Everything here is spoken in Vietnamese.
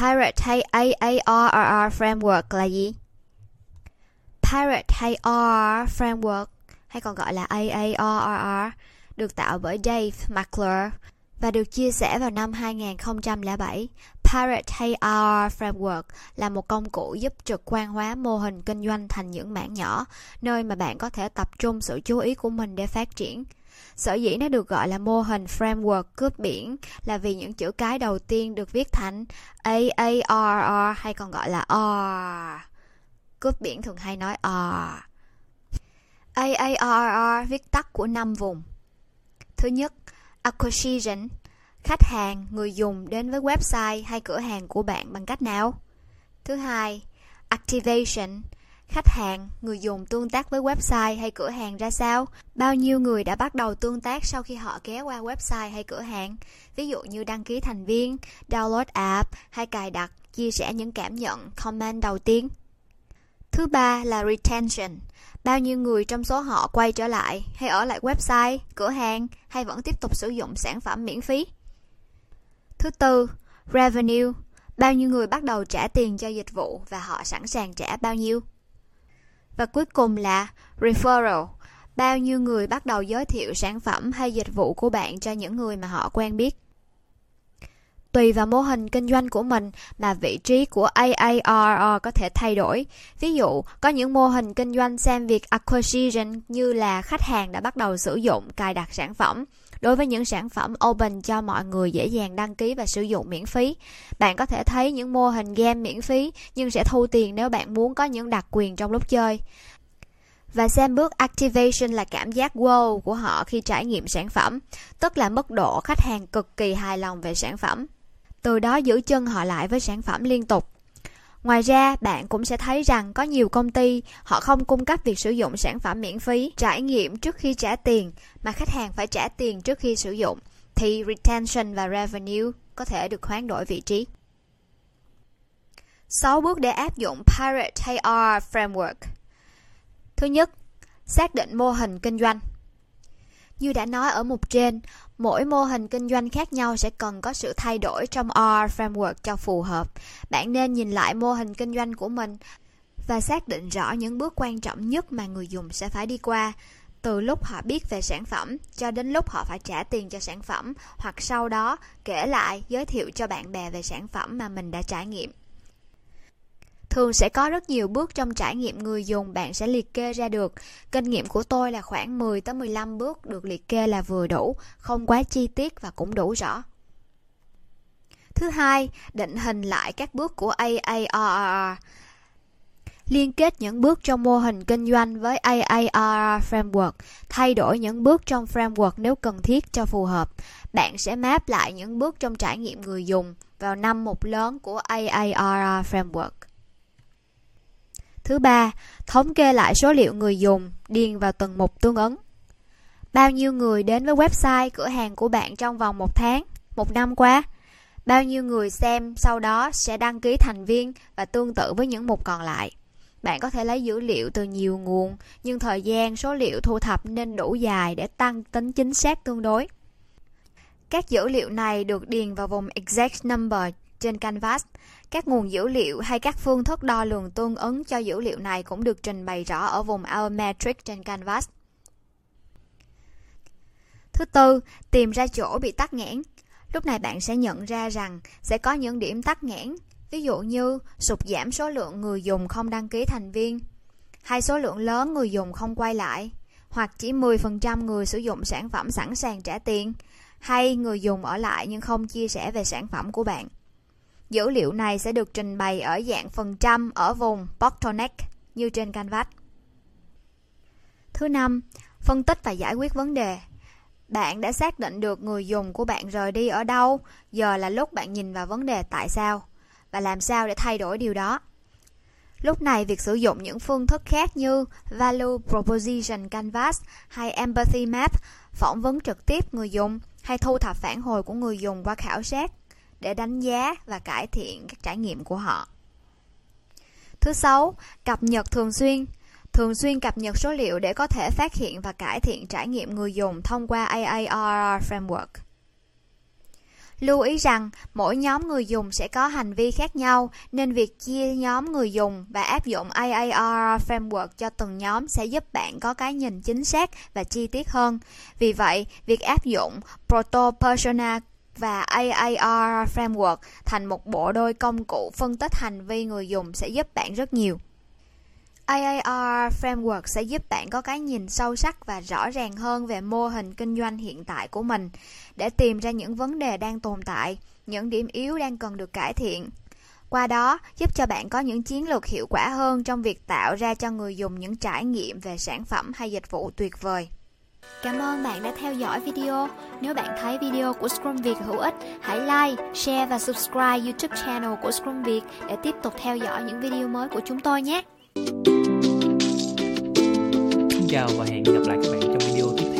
Pirate hay AARRR framework là gì? Pirate hay RR framework hay còn gọi là AARRR được tạo bởi Dave McClure và được chia sẻ vào năm 2007. Pirate hay RR Framework là một công cụ giúp trực quan hóa mô hình kinh doanh thành những mảng nhỏ, nơi mà bạn có thể tập trung sự chú ý của mình để phát triển. Sở dĩ nó được gọi là mô hình framework cướp biển là vì những chữ cái đầu tiên được viết thành A A R R hay còn gọi là R. Cướp biển thường hay nói R. A A R R viết tắt của năm vùng. Thứ nhất, acquisition, khách hàng, người dùng đến với website hay cửa hàng của bạn bằng cách nào? Thứ hai, activation, khách hàng, người dùng tương tác với website hay cửa hàng ra sao? Bao nhiêu người đã bắt đầu tương tác sau khi họ ghé qua website hay cửa hàng? Ví dụ như đăng ký thành viên, download app hay cài đặt, chia sẻ những cảm nhận, comment đầu tiên. Thứ ba là retention. Bao nhiêu người trong số họ quay trở lại hay ở lại website, cửa hàng hay vẫn tiếp tục sử dụng sản phẩm miễn phí? Thứ tư, revenue. Bao nhiêu người bắt đầu trả tiền cho dịch vụ và họ sẵn sàng trả bao nhiêu? Và cuối cùng là referral. Bao nhiêu người bắt đầu giới thiệu sản phẩm hay dịch vụ của bạn cho những người mà họ quen biết? Tùy vào mô hình kinh doanh của mình mà vị trí của AARR có thể thay đổi. Ví dụ, có những mô hình kinh doanh xem việc acquisition như là khách hàng đã bắt đầu sử dụng cài đặt sản phẩm. Đối với những sản phẩm open cho mọi người dễ dàng đăng ký và sử dụng miễn phí, bạn có thể thấy những mô hình game miễn phí nhưng sẽ thu tiền nếu bạn muốn có những đặc quyền trong lúc chơi. Và xem bước activation là cảm giác wow của họ khi trải nghiệm sản phẩm, tức là mức độ khách hàng cực kỳ hài lòng về sản phẩm. Từ đó giữ chân họ lại với sản phẩm liên tục. Ngoài ra, bạn cũng sẽ thấy rằng có nhiều công ty họ không cung cấp việc sử dụng sản phẩm miễn phí, trải nghiệm trước khi trả tiền mà khách hàng phải trả tiền trước khi sử dụng thì retention và revenue có thể được hoán đổi vị trí. 6 bước để áp dụng Pirate HR framework. Thứ nhất, xác định mô hình kinh doanh. Như đã nói ở mục trên, mỗi mô hình kinh doanh khác nhau sẽ cần có sự thay đổi trong R framework cho phù hợp. Bạn nên nhìn lại mô hình kinh doanh của mình và xác định rõ những bước quan trọng nhất mà người dùng sẽ phải đi qua từ lúc họ biết về sản phẩm cho đến lúc họ phải trả tiền cho sản phẩm hoặc sau đó kể lại giới thiệu cho bạn bè về sản phẩm mà mình đã trải nghiệm Thường sẽ có rất nhiều bước trong trải nghiệm người dùng bạn sẽ liệt kê ra được. Kinh nghiệm của tôi là khoảng 10 tới 15 bước được liệt kê là vừa đủ, không quá chi tiết và cũng đủ rõ. Thứ hai, định hình lại các bước của AARR. Liên kết những bước trong mô hình kinh doanh với AARR framework, thay đổi những bước trong framework nếu cần thiết cho phù hợp. Bạn sẽ map lại những bước trong trải nghiệm người dùng vào năm mục lớn của AARR framework. Thứ ba, thống kê lại số liệu người dùng, điền vào từng mục tương ứng. Bao nhiêu người đến với website, cửa hàng của bạn trong vòng một tháng, một năm qua? Bao nhiêu người xem sau đó sẽ đăng ký thành viên và tương tự với những mục còn lại? Bạn có thể lấy dữ liệu từ nhiều nguồn, nhưng thời gian số liệu thu thập nên đủ dài để tăng tính chính xác tương đối. Các dữ liệu này được điền vào vùng exact number trên Canvas. Các nguồn dữ liệu hay các phương thức đo lường tương ứng cho dữ liệu này cũng được trình bày rõ ở vùng Our Metric trên Canvas. Thứ tư, tìm ra chỗ bị tắc nghẽn. Lúc này bạn sẽ nhận ra rằng sẽ có những điểm tắc nghẽn, ví dụ như sụt giảm số lượng người dùng không đăng ký thành viên, hay số lượng lớn người dùng không quay lại, hoặc chỉ 10% người sử dụng sản phẩm sẵn sàng trả tiền, hay người dùng ở lại nhưng không chia sẻ về sản phẩm của bạn. Dữ liệu này sẽ được trình bày ở dạng phần trăm ở vùng bottleneck như trên canvas. Thứ năm, phân tích và giải quyết vấn đề. Bạn đã xác định được người dùng của bạn rời đi ở đâu, giờ là lúc bạn nhìn vào vấn đề tại sao và làm sao để thay đổi điều đó. Lúc này việc sử dụng những phương thức khác như Value Proposition Canvas hay Empathy Map, phỏng vấn trực tiếp người dùng hay thu thập phản hồi của người dùng qua khảo sát để đánh giá và cải thiện các trải nghiệm của họ. Thứ sáu, cập nhật thường xuyên. Thường xuyên cập nhật số liệu để có thể phát hiện và cải thiện trải nghiệm người dùng thông qua AARR Framework. Lưu ý rằng mỗi nhóm người dùng sẽ có hành vi khác nhau nên việc chia nhóm người dùng và áp dụng AAR framework cho từng nhóm sẽ giúp bạn có cái nhìn chính xác và chi tiết hơn. Vì vậy, việc áp dụng Proto Persona và AAR framework thành một bộ đôi công cụ phân tích hành vi người dùng sẽ giúp bạn rất nhiều. AAR Framework sẽ giúp bạn có cái nhìn sâu sắc và rõ ràng hơn về mô hình kinh doanh hiện tại của mình để tìm ra những vấn đề đang tồn tại, những điểm yếu đang cần được cải thiện. Qua đó, giúp cho bạn có những chiến lược hiệu quả hơn trong việc tạo ra cho người dùng những trải nghiệm về sản phẩm hay dịch vụ tuyệt vời. Cảm ơn bạn đã theo dõi video. Nếu bạn thấy video của Scrum Việt hữu ích, hãy like, share và subscribe YouTube channel của Scrum Việt để tiếp tục theo dõi những video mới của chúng tôi nhé. Xin chào và hẹn gặp lại các bạn trong video tiếp theo.